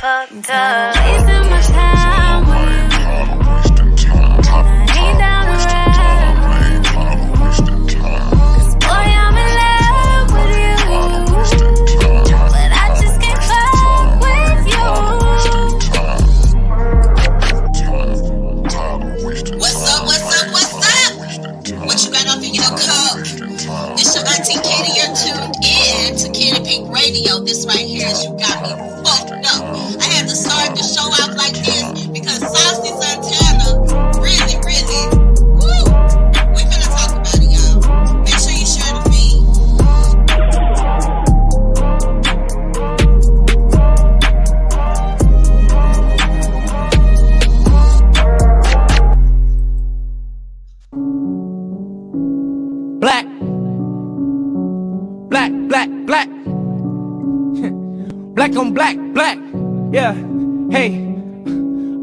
fucked up. Black on black, black. Yeah. Hey.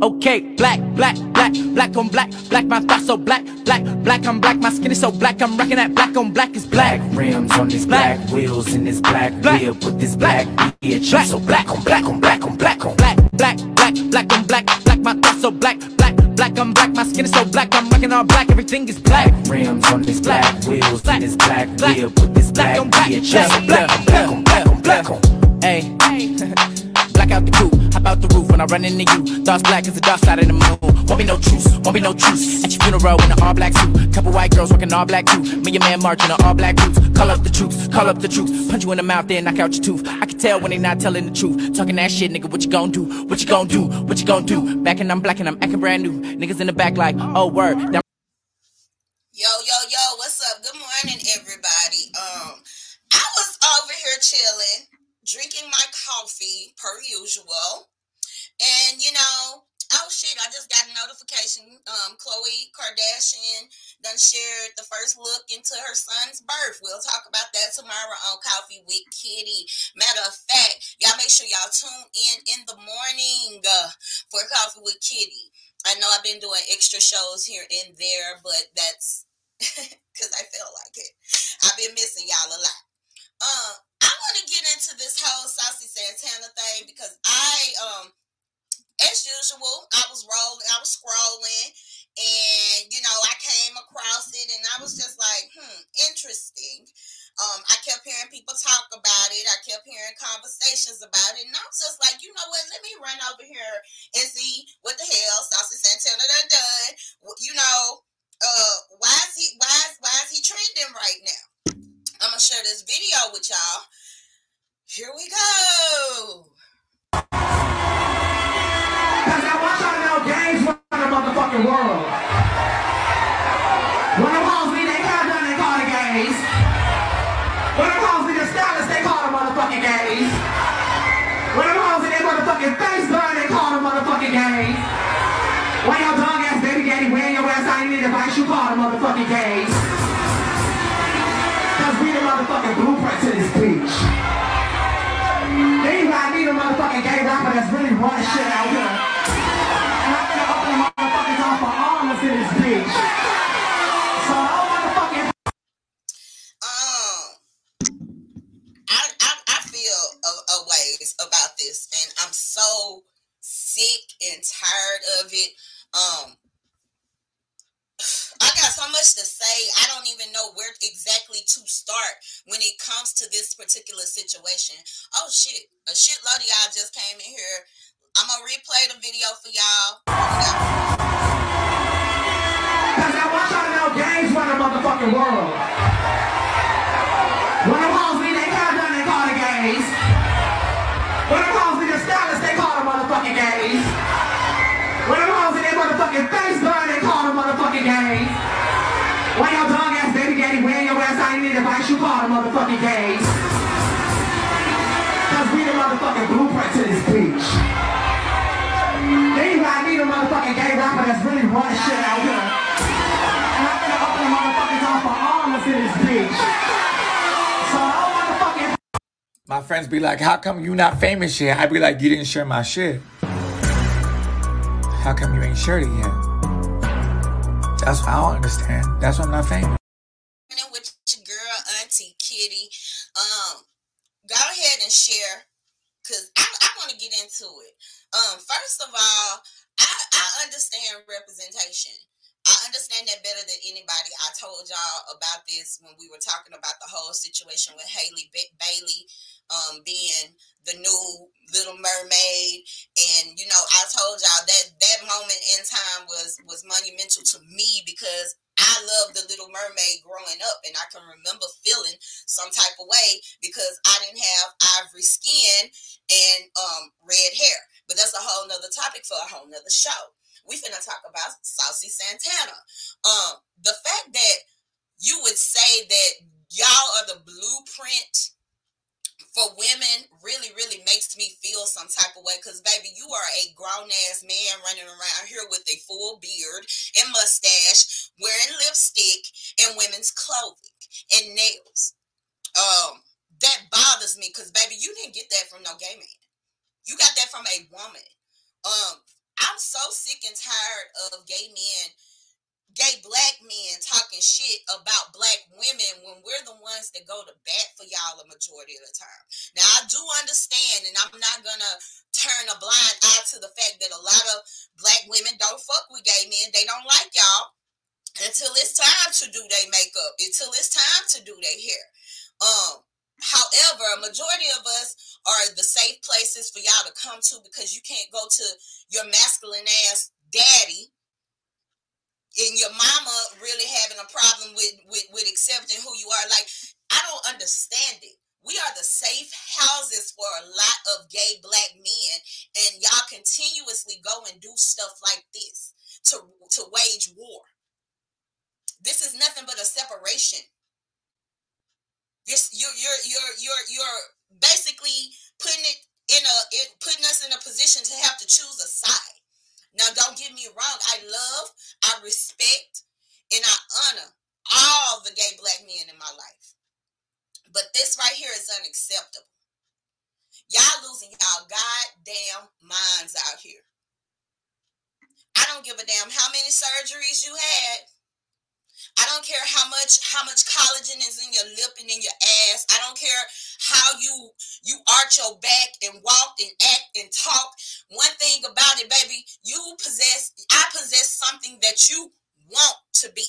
Okay, black, black, black, black on black, black, my thoughts so black, black, black, I'm black, my skin is so black, I'm rocking that black on black is black. Black rims on this Black. black, wheels in this black, Black. wheel with this black bitch. Black. So black on black on black on black on black, black, black, black on black, black, my thoughts so black, black, black, I'm black, my skin is so black, I'm rocking all black, everything is black. rims on this black, wheels Black. in this black, Black. wheel with this Black black on black. bitch. I'm so black on black on black on black on. Hey, black out the coop, hop out the roof when I run into you. Thoughts black as the dark side of the moon. Won't be no truce, won't be no truce. At your funeral in an all black suit. Couple white girls working all black too. Me and man marching in all black boots. Call up the troops, call up the troops. Punch you in the mouth, then knock out your tooth. I can tell when they not telling the truth. Talking that shit, nigga, what you gon' do? What you gon' do? What you gon' do? Back and I'm black and I'm acting brand new. Niggas in the back like, oh word. Now Yo, yo, yo, what's up? Good morning, everybody. Um, I was over here chilling, drinking my coffee per usual. And you know, oh shit, I just got a notification. Um, Khloe Kardashian done shared the first look into her son's birth. We'll talk about that tomorrow on Coffee with Kitty. Matter of fact, y'all make sure y'all tune in in the morning uh, for Coffee with Kitty. I know I've been doing extra shows here and there, but that's because I feel like it. I've been missing y'all a lot. Um, I'm gonna get into this whole Saucy Santana thing because I um as usual, I was rolling, I was scrolling, and you know, I came across it and I was just like, hmm, interesting. Um, I kept hearing people talk about it. I kept hearing conversations about it. And I was just like, you know what? Let me run over here and see what the hell Saucy Santana done done. You know, uh, why is he why is why is he trending right now? I'm gonna share this video with y'all. Here we go. Run the world. When hoes they call the gays. When hoes stylist, they call the motherfucking. When hoes their motherfucking face done, they call the motherfucking gays. When your dog ass baby daddy wearing your ass out, need advice, you call the motherfucking gays. Cause we a motherfucking blueprint to this bitch. Gotta need a motherfucking gay rapper that's really running shit out here. Exactly to start when it comes to this particular situation. Oh shit, a shitload of y'all just came in here. I'm gonna replay the video for y'all. Cause I want y'all to know gangs run the motherfucking world. When them hoes need their hair done, they call the gays. When them hoes need their stylist, they call the motherfucking gays. When them hoes need their motherfucking face done, they call the motherfucking gays. When your dog ass baby daddy wearing ass out, you call the motherfucking gays. Cause we the motherfucking blueprint to this bitch. Gotta need a motherfucking gay rapper that's really running shit out here. And I'm gonna open the motherfuckers off for armors in this bitch. All My friends be like, how come you not famous yet? I be like, you didn't share my shit. How come you ain't shared it yet? That's what I don't understand. That's why I'm not famous. morning with your girl Auntie Kitty. Um, go ahead and share because I, I want to get into it. Um, first of all, I, I understand representation. I understand that better than anybody. I told y'all about this when we were talking about the whole situation with Halle ba- Bailey um, being the new Little Mermaid, and you know, I told y'all that that moment in time was was monumental to me because I loved the Little Mermaid growing up, and I can remember feeling some type of way because I didn't have ivory skin and um, red hair. But that's a whole nother topic for a whole nother show. We finna talk about Saucy Santana. Um, the fact that you would say that y'all are the blueprint for women really, really makes me feel some type of way. Cause baby, you are a grown ass man running around here with a full beard and mustache, wearing lipstick and women's clothing and nails. Um, that bothers me because baby, you didn't get that from no gay man. You got that from a woman. Um, I'm so sick and tired of gay men, gay black men talking shit about black women when we're the ones that go to bat for y'all a majority of the time. Now I do understand, and I'm not gonna turn a blind eye to the fact that a lot of black women don't fuck with gay men. They don't like y'all until it's time to do their makeup, until it's time to do their hair. Um, however, a majority of us are the safe places for y'all to come to because you can't go to your masculine ass daddy and your mama really having a problem with, with with accepting who you are. Like, I don't understand it. We are the safe houses for a lot of gay black men, and y'all continuously go and do stuff like this to to wage war. This is nothing but a separation. This you're you're you're you're you're basically putting it in a it, putting us in a position to have to choose a side. Now, don't get me wrong. I love, I respect, and I honor all the gay black men in my life. But this right here is unacceptable. Y'all losing y'all goddamn minds out here. I don't give a damn how many surgeries you had. I don't care how much how much collagen is in your lip and in your ass. I don't care how you you arch your back and walk and act and talk. One thing about it, baby, you possess I possess something that you want to be.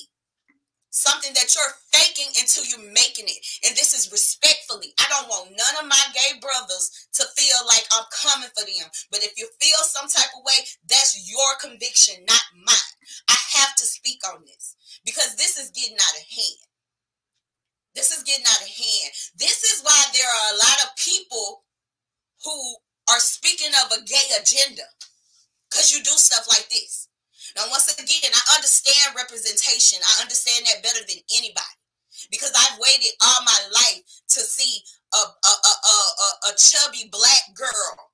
something that you're faking until you're making it. And this is respectfully. I don't want none of my gay brothers to feel like I'm coming for them. But if you feel some type of way, that's your conviction, not mine. I have to speak on this because this is getting out of hand. This is getting out of hand. This is why there are a lot of people who are speaking of a gay agenda because you do stuff like this. Now, once again, I understand representation. I understand that better than anybody because I've waited all my life to see a, a, a, a, a chubby black girl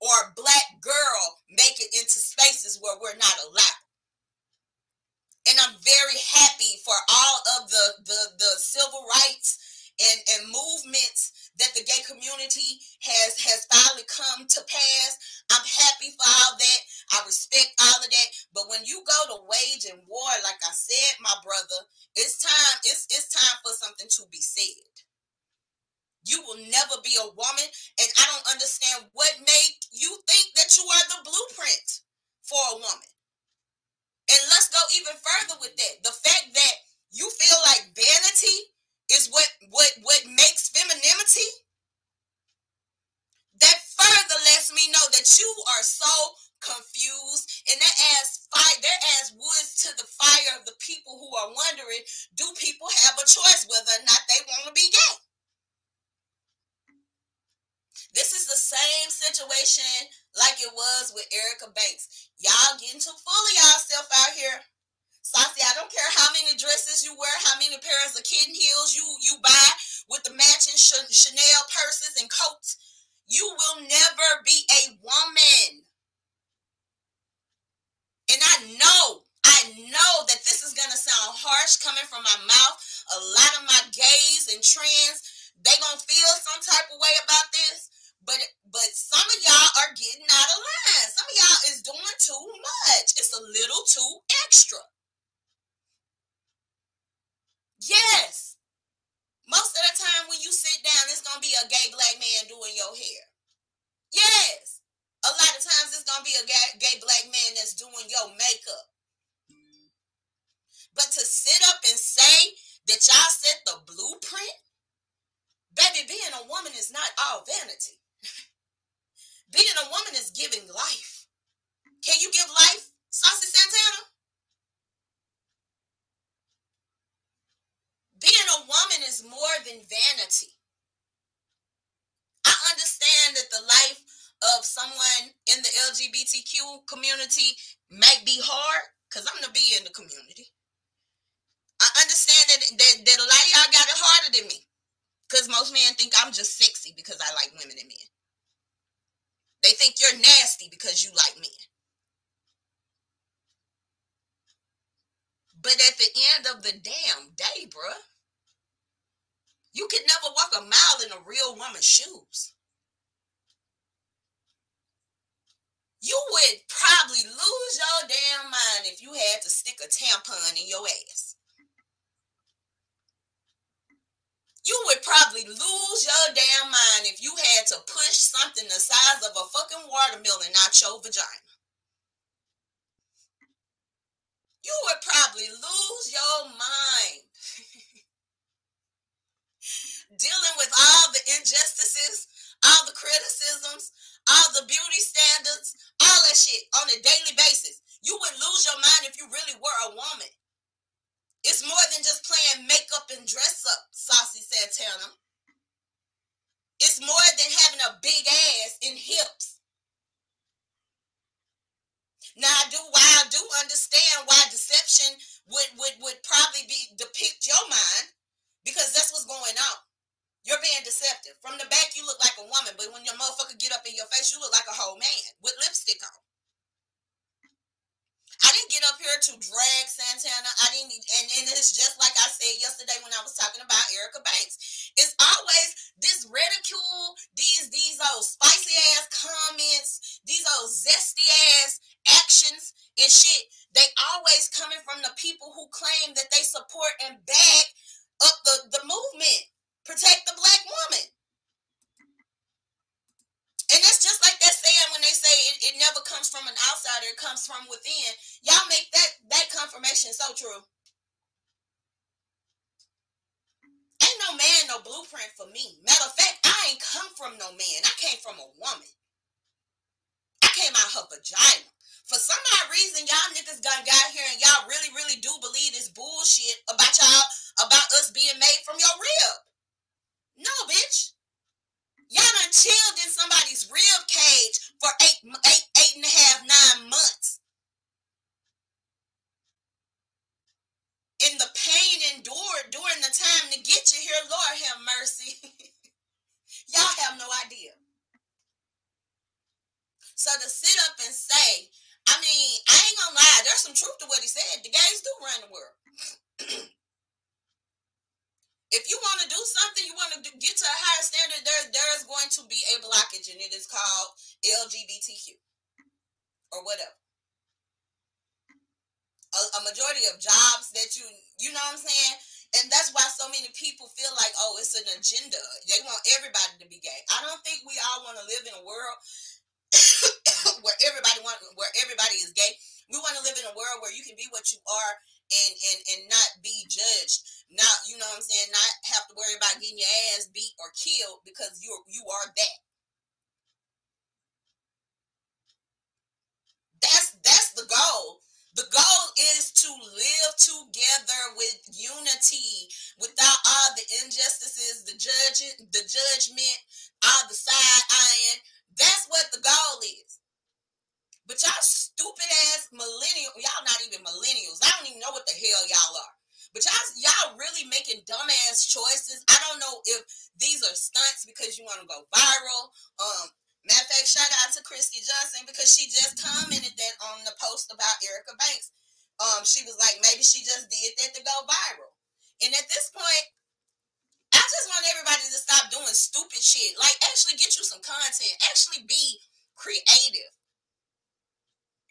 or a black girl make it into spaces where we're not allowed. And I'm very happy for all of the, the, the civil rights and, and movements that the gay community has has finally come to pass. I'm happy for all that. I respect all of that. But when you go to wage and war, like I said, my brother, it's time, it's it's time for something to be said. You will never be a woman, and I don't understand what made you think that you are the blueprint for a woman. And let's go even further with that. The fact that you feel like vanity is what what what makes femininity that further lets me know that you are so confused and that adds fire that adds woods to the fire of the people who are wondering do people have a choice whether or not they want to be gay this is the same situation like it was with Erica Banks. Y'all getting too full of y'allself out here. Saucy, I don't care how many dresses you wear, how many pairs of kitten heels you you buy with the matching Chanel purses and coats. You will never be a woman. And I know, I know that this is gonna sound harsh coming from my mouth. A lot of my gays and trans, they gonna feel some type of way about this. But but some of y'all are getting out of line. Some of y'all is doing too much. It's a little too extra. Yes. Most of the time when you sit down, it's gonna be a gay black man doing your hair. Yes. A lot of times it's gonna be a gay, gay black man that's doing your makeup. But to sit up and say that y'all set the blueprint, baby, being a woman is not all vanity. being a woman is giving life. Can you give life, Saucy Santana? being a woman is more than vanity. I understand that the life of someone in the LGBTQ community might be hard because I'm the B in the community. I understand that, that, that a lot of y'all got it harder than me because most men think I'm just sexy because I like women and men. They think you're nasty because you like men. But at the end of the damn day, bruh, you could never walk a mile in a real woman's shoes. You would probably lose your damn mind if you had to stick a tampon in your ass. You would probably lose your damn mind if you had to push something the size of a fucking watermelon out your vagina. You would probably lose your mind dealing with all the injustices, all the criticisms, all the beauty standards, all that shit on a daily basis. You would lose your mind if you really were a woman. It's more than just playing makeup and dress up, Saucy Santana. It's more than having a big ass and hips. Now I do why I do understand why deception would would would probably be depict your mind because that's what's going on. You're being deceptive. From the back, you look like a woman, but when your motherfucker get up in your face, you look like a whole man with lipstick on. I didn't get up here to drag Santana. I didn't, and, and it's just like I said yesterday when I was talking about Erica Banks. It's always this ridicule, these these old spicy ass comments, these old zesty ass actions and shit. They always coming from the people who claim that they support and back up the, the movement protect the black woman. And that's just like that saying when they say it, it never comes from an outsider, it comes from within. Y'all make that that confirmation so true. blueprint for me. Matter of fact, I ain't come from no man. I came from a woman. I came out her vagina. For some odd reason, y'all niggas done got here and y'all really, really do believe this bullshit about y'all, about us being made from your rib. No, bitch. Y'all done chilled in somebody's rib cage for eight, eight, eight and a half, nine months. In the pain endured during the time to get you here, Lord have mercy. y'all have no idea. So to sit up and say, I mean, I ain't gonna lie, there's some truth to what he said. The gays do run the world. if you want to do something, you want to get to a higher standard, there there is going to be a blockage, and it is called LGBTQ or whatever. A, a majority of jobs that you you know what I'm saying, and that's why so many people feel like, oh, it's an agenda. They want everybody to be gay. I don't think we all want to live in a world where everybody want where everybody is gay. We want to live in a world where you can be what you are and and and not be judged. Not you know what I'm saying. Not have to worry about getting your ass beat or killed because you're you are that. That's that's the goal. The goal is to live together with unity, without all the injustices, the judging, the judgment, all the side eyeing. That's what the goal is. But y'all stupid ass millennial, y'all not even millennials. I don't even know what the hell y'all are. But y'all, y'all really making dumbass choices. I don't know if these are stunts because you want to go viral. Um, matter of fact, shout out to Christy Johnson because she just commented that on the post about Erica Banks. Um, she was like, maybe she just did that to go viral. And at this point, I just want everybody to stop doing stupid shit. Like, actually get you some content. Actually be creative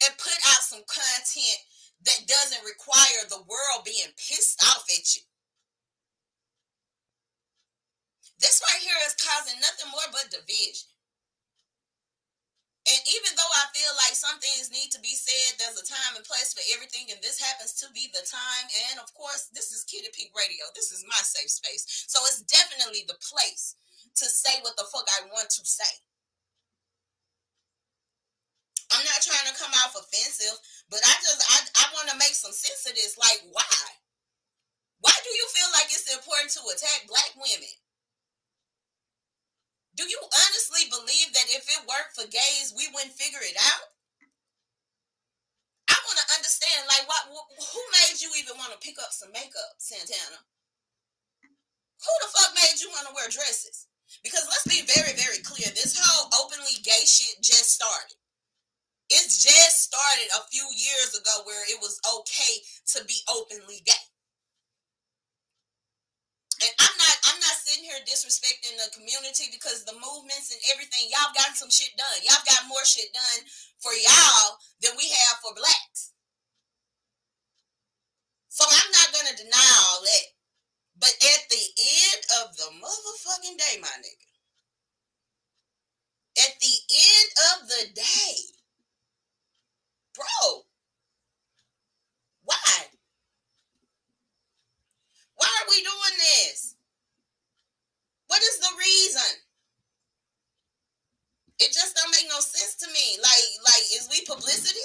and put out some content that doesn't require the world being pissed off at you. This right here is causing nothing more but division. And even though I feel like some things need to be said, there's a time and place for everything, and this happens to be the time. And of course, this is Kitty Pig Radio. This is my safe space. So it's definitely the place to say what the fuck I want to say. I'm not trying to come off offensive, but I just I, I want to make some sense of this. Like, why? Why do you feel like it's important to attack black women? Do you honestly believe that if it weren't for gays, we wouldn't figure it out? I want to understand, like, what, who made you even want to pick up some makeup, Santana? Who the fuck made you want to wear dresses? Because let's be very, very clear. This whole openly gay shit just started. It just started a few years ago where it was okay to be openly gay. And I'm not I'm not sitting here disrespecting the community because the movements and everything, y'all got some shit done. Y'all got more shit done for y'all than we have for blacks. So I'm not gonna deny all that. But at the end of the motherfucking day, my nigga. At the end of the day, bro, why? Why are we doing this? What is the reason? It just don't make no sense to me. Like, like, is we publicity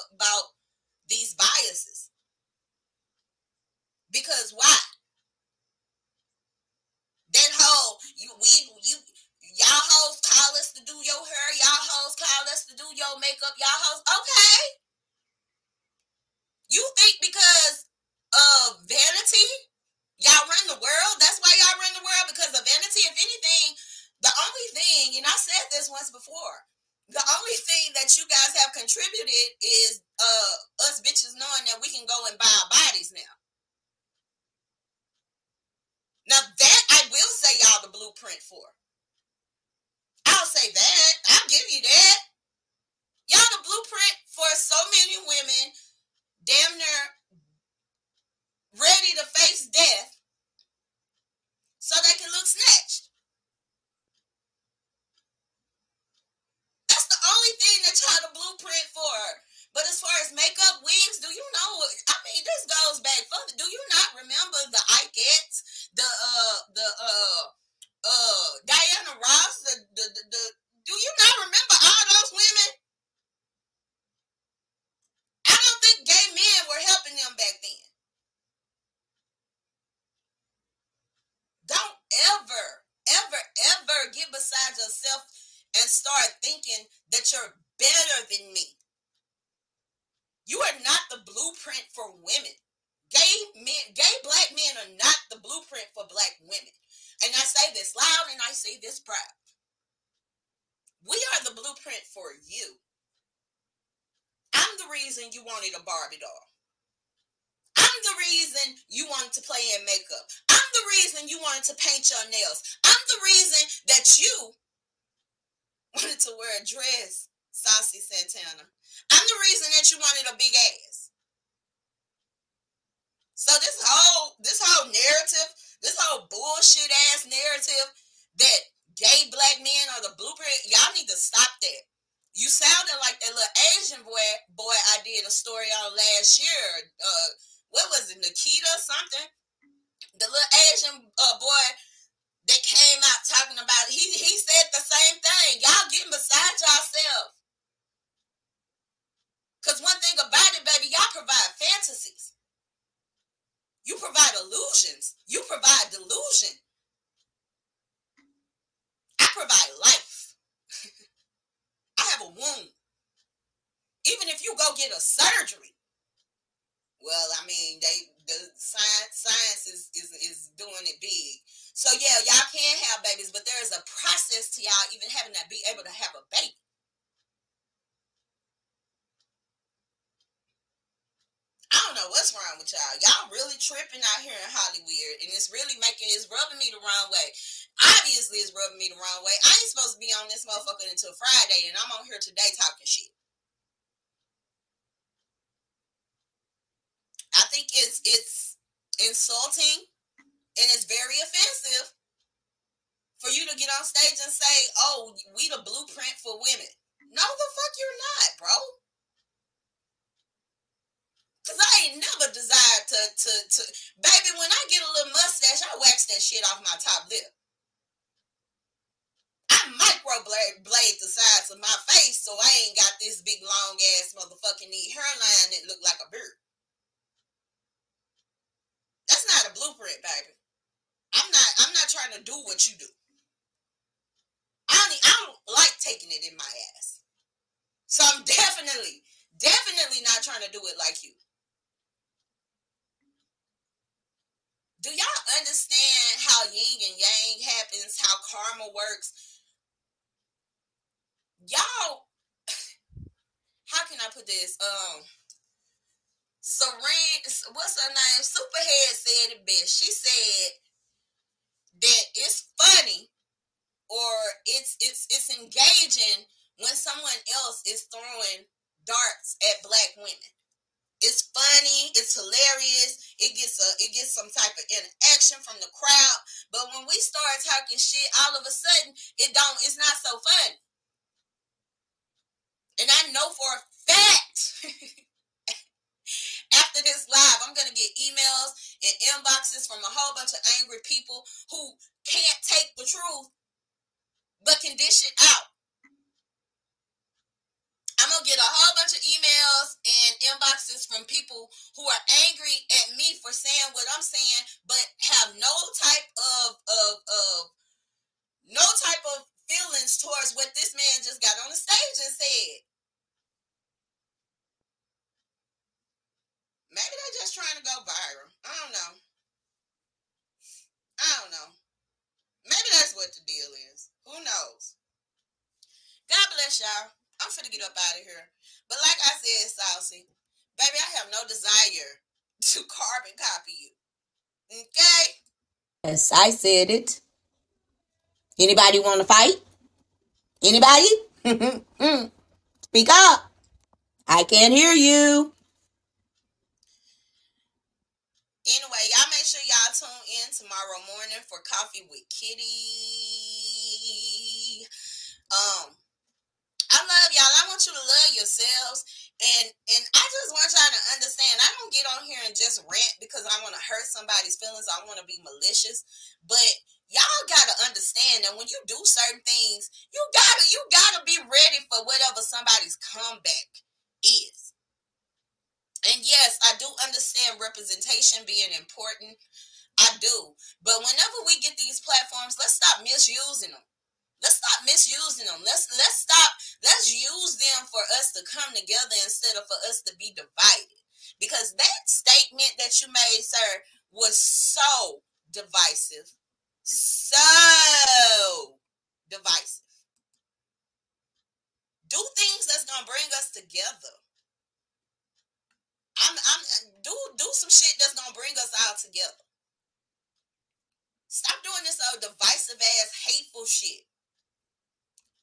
out about these biases. Because why? That whole you we you y'all hoes call us to do your hair, y'all hoes call us to do your makeup, y'all hoes okay. You think because of vanity, y'all run the world? That's why y'all run the world because of vanity. If anything, the only thing, and I said this once before, the only thing that you guys have contributed is uh us bitches knowing that we can go and buy our bodies now. Now that I will say y'all the blueprint for. I'll say that. I'll give you that. Y'all the blueprint for so many women damn near ready to face death so they can look snatched. That's the only thing that y'all the blueprint for. But as far wigs, do you know? I mean, this goes back. Do you not remember the Ikettes, the uh, the uh, uh, Diana Ross, the the, the, the do you not remember all those women? I don't think gay men were helping them back then. Don't ever, ever, ever get beside yourself and start thinking that you're better than me. You are not the blueprint for women. Gay men, gay black men are not the blueprint for black women. And I say this loud and I say this proud. We are the blueprint for you. I'm the reason you wanted a Barbie doll. I'm the reason you wanted to play in makeup. I'm the reason you wanted to paint your nails. I'm the reason that you wanted to wear a dress, Saucy Santana. I'm the reason that you wanted a big ass. So this whole this whole narrative, this whole bullshit ass narrative that gay black men are the blueprint, y'all need to stop that. You sounded like that little Asian boy boy I did a story on last year. Uh, what was it, Nikita or something? The little Asian uh, boy that came out talking about it, he he said the same thing. Y'all getting beside yourself. Cause one thing about it, baby, y'all provide fantasies. You provide illusions. You provide delusion. I provide life. I have a womb. Even if you go get a surgery, well, I mean, they the science science is is, is doing it big. So yeah, y'all can have babies, but there is a process to y'all even having to be able to have a baby. Don't know what's wrong with y'all. Y'all really tripping out here in Hollywood, and it's really making it's rubbing me the wrong way. Obviously, it's rubbing me the wrong way. I ain't supposed to be on this motherfucker until Friday, and I'm on here today talking shit. I think it's it's insulting and it's very offensive for you to get on stage and say, "Oh, we the blueprint for women." No, the fuck you're not, bro. Cause I ain't never desired to to to baby. When I get a little mustache, I wax that shit off my top lip. I microblade blade the sides of my face so I ain't got this big long ass motherfucking knee hairline that look like a beard. That's not a blueprint, baby. I'm not. I'm not trying to do what you do. I don't. I don't like taking it in my ass. So I'm definitely, definitely not trying to do it like you. Do y'all understand how yin and yang happens? How karma works? Y'all, how can I put this? Um, Serene, what's her name? Superhead said it best. She said that it's funny or it's it's it's engaging when someone else is throwing darts at black women. It's funny, it's hilarious, it gets a it gets some type of interaction from the crowd. But when we start talking shit, all of a sudden it don't it's not so funny. And I know for a fact after this live, I'm gonna get emails and inboxes from a whole bunch of angry people who can't take the truth but can dish it out. I'm gonna get a whole bunch of emails and inboxes from people who are angry at me for saying what I'm saying, but have no type of of of no type of feelings towards what this man just got on the stage and said. Maybe they're just trying to go viral. I don't know. I don't know. Maybe that's what the deal is. Who knows? God bless y'all. I'm finna get up out of here. But like I said, Saucy, baby, I have no desire to carbon copy you. Okay? Yes, I said it. Anybody want to fight? Anybody? Speak up. I can't hear you. Anyway, y'all make sure y'all tune in tomorrow morning for Coffee with Kitty. Um, love y'all. I want you to love yourselves. And and I just want y'all to understand. I don't get on here and just rant because I want to hurt somebody's feelings. I want to be malicious. But y'all gotta understand that when you do certain things, you gotta you gotta be ready for whatever somebody's comeback is. And yes, I do understand representation being important. I do. But whenever we get these platforms, let's stop misusing them. Let's stop misusing them. Let's let's stop. Let's use them for us to come together instead of for us to be divided. Because that statement that you made, sir, was so divisive. So divisive. Do things that's gonna bring us together. I'm, I'm do do some shit that's gonna bring us all together. Stop doing this old divisive ass hateful shit.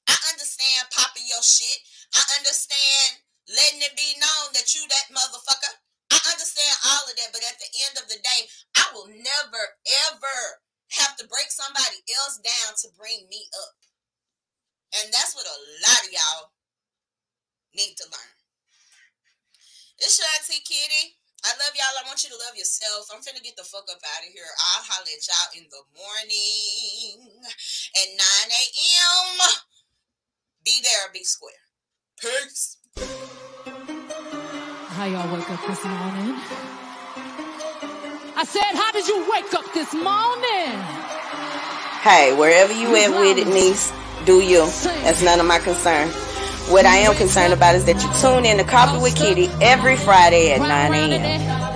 I understand popping your shit. I understand letting it be known that you that motherfucker. I understand all of that, but at the end of the day, I will never ever have to break somebody else down to bring me up. And that's what a lot of y'all need to learn. It's auntie Kitty. I love y'all. I want you to love yourself. I'm finna get the fuck up out of here. I'll holler at y'all in the morning at 9 a.m. Be there, be square. Peace. How y'all wake up this morning? I said, how did you wake up this morning? Hey, wherever you at with it, niece, do you. That's none of my concern. What I am concerned about is that you tune in to Coffee with Kitty every Friday at 9 a.m.